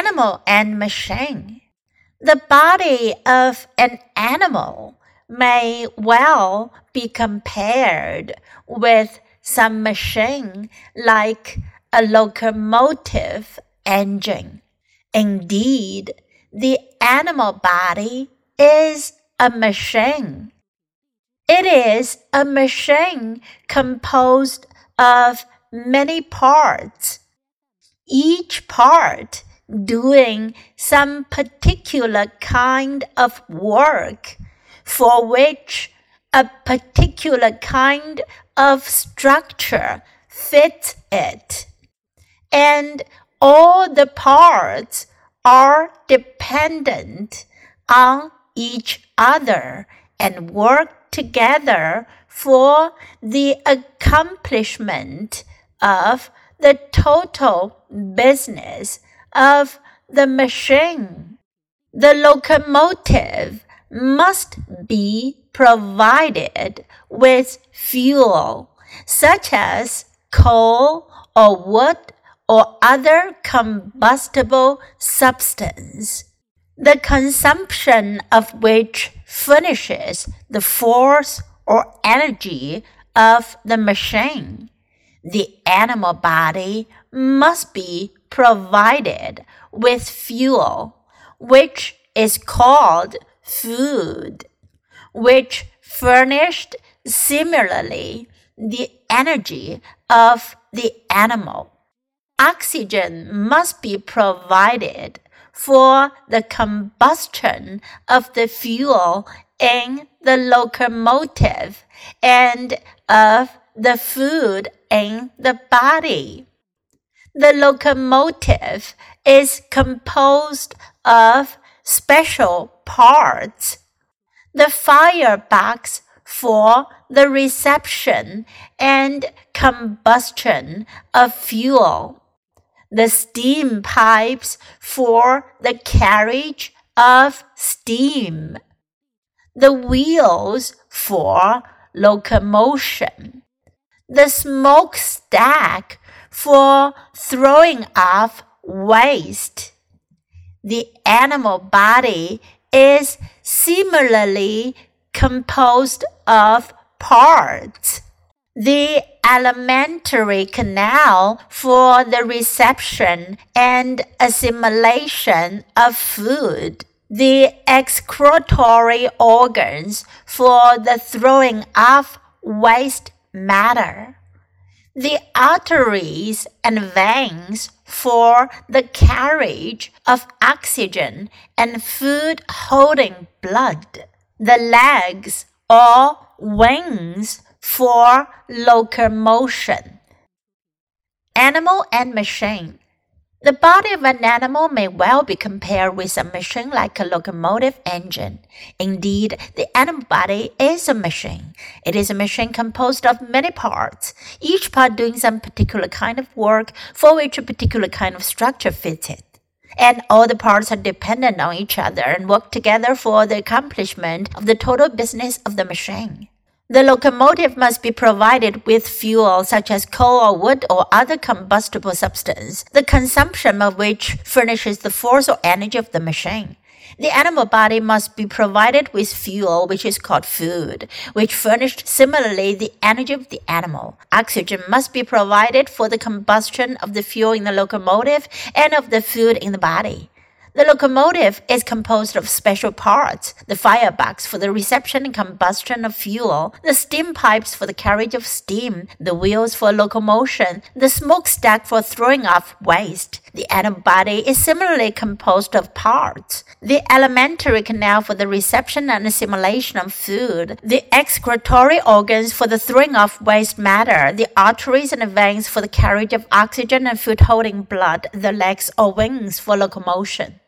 Animal and machine. The body of an animal may well be compared with some machine like a locomotive engine. Indeed, the animal body is a machine. It is a machine composed of many parts, each part doing some particular kind of work for which a particular kind of structure fits it. And all the parts are dependent on each other and work together for the accomplishment of the total business of the machine. The locomotive must be provided with fuel, such as coal or wood or other combustible substance, the consumption of which furnishes the force or energy of the machine. The animal body must be provided with fuel, which is called food, which furnished similarly the energy of the animal. Oxygen must be provided for the combustion of the fuel in the locomotive and of the food in the body. The locomotive is composed of special parts. The firebox for the reception and combustion of fuel. The steam pipes for the carriage of steam. The wheels for locomotion. The smokestack for throwing off waste. The animal body is similarly composed of parts. The alimentary canal for the reception and assimilation of food. The excretory organs for the throwing off waste matter the arteries and veins for the carriage of oxygen and food holding blood, the legs or wings for locomotion. Animal and machine. The body of an animal may well be compared with a machine like a locomotive engine. Indeed, the animal body is a machine. It is a machine composed of many parts, each part doing some particular kind of work for which a particular kind of structure fits it. And all the parts are dependent on each other and work together for the accomplishment of the total business of the machine. The locomotive must be provided with fuel such as coal or wood or other combustible substance, the consumption of which furnishes the force or energy of the machine. The animal body must be provided with fuel, which is called food, which furnished similarly the energy of the animal. Oxygen must be provided for the combustion of the fuel in the locomotive and of the food in the body. The locomotive is composed of special parts the firebox for the reception and combustion of fuel, the steam pipes for the carriage of steam, the wheels for locomotion, the smokestack for throwing off waste. The animal body is similarly composed of parts the alimentary canal for the reception and assimilation of food, the excretory organs for the throwing off waste matter, the arteries and veins for the carriage of oxygen and food holding blood, the legs or wings for locomotion.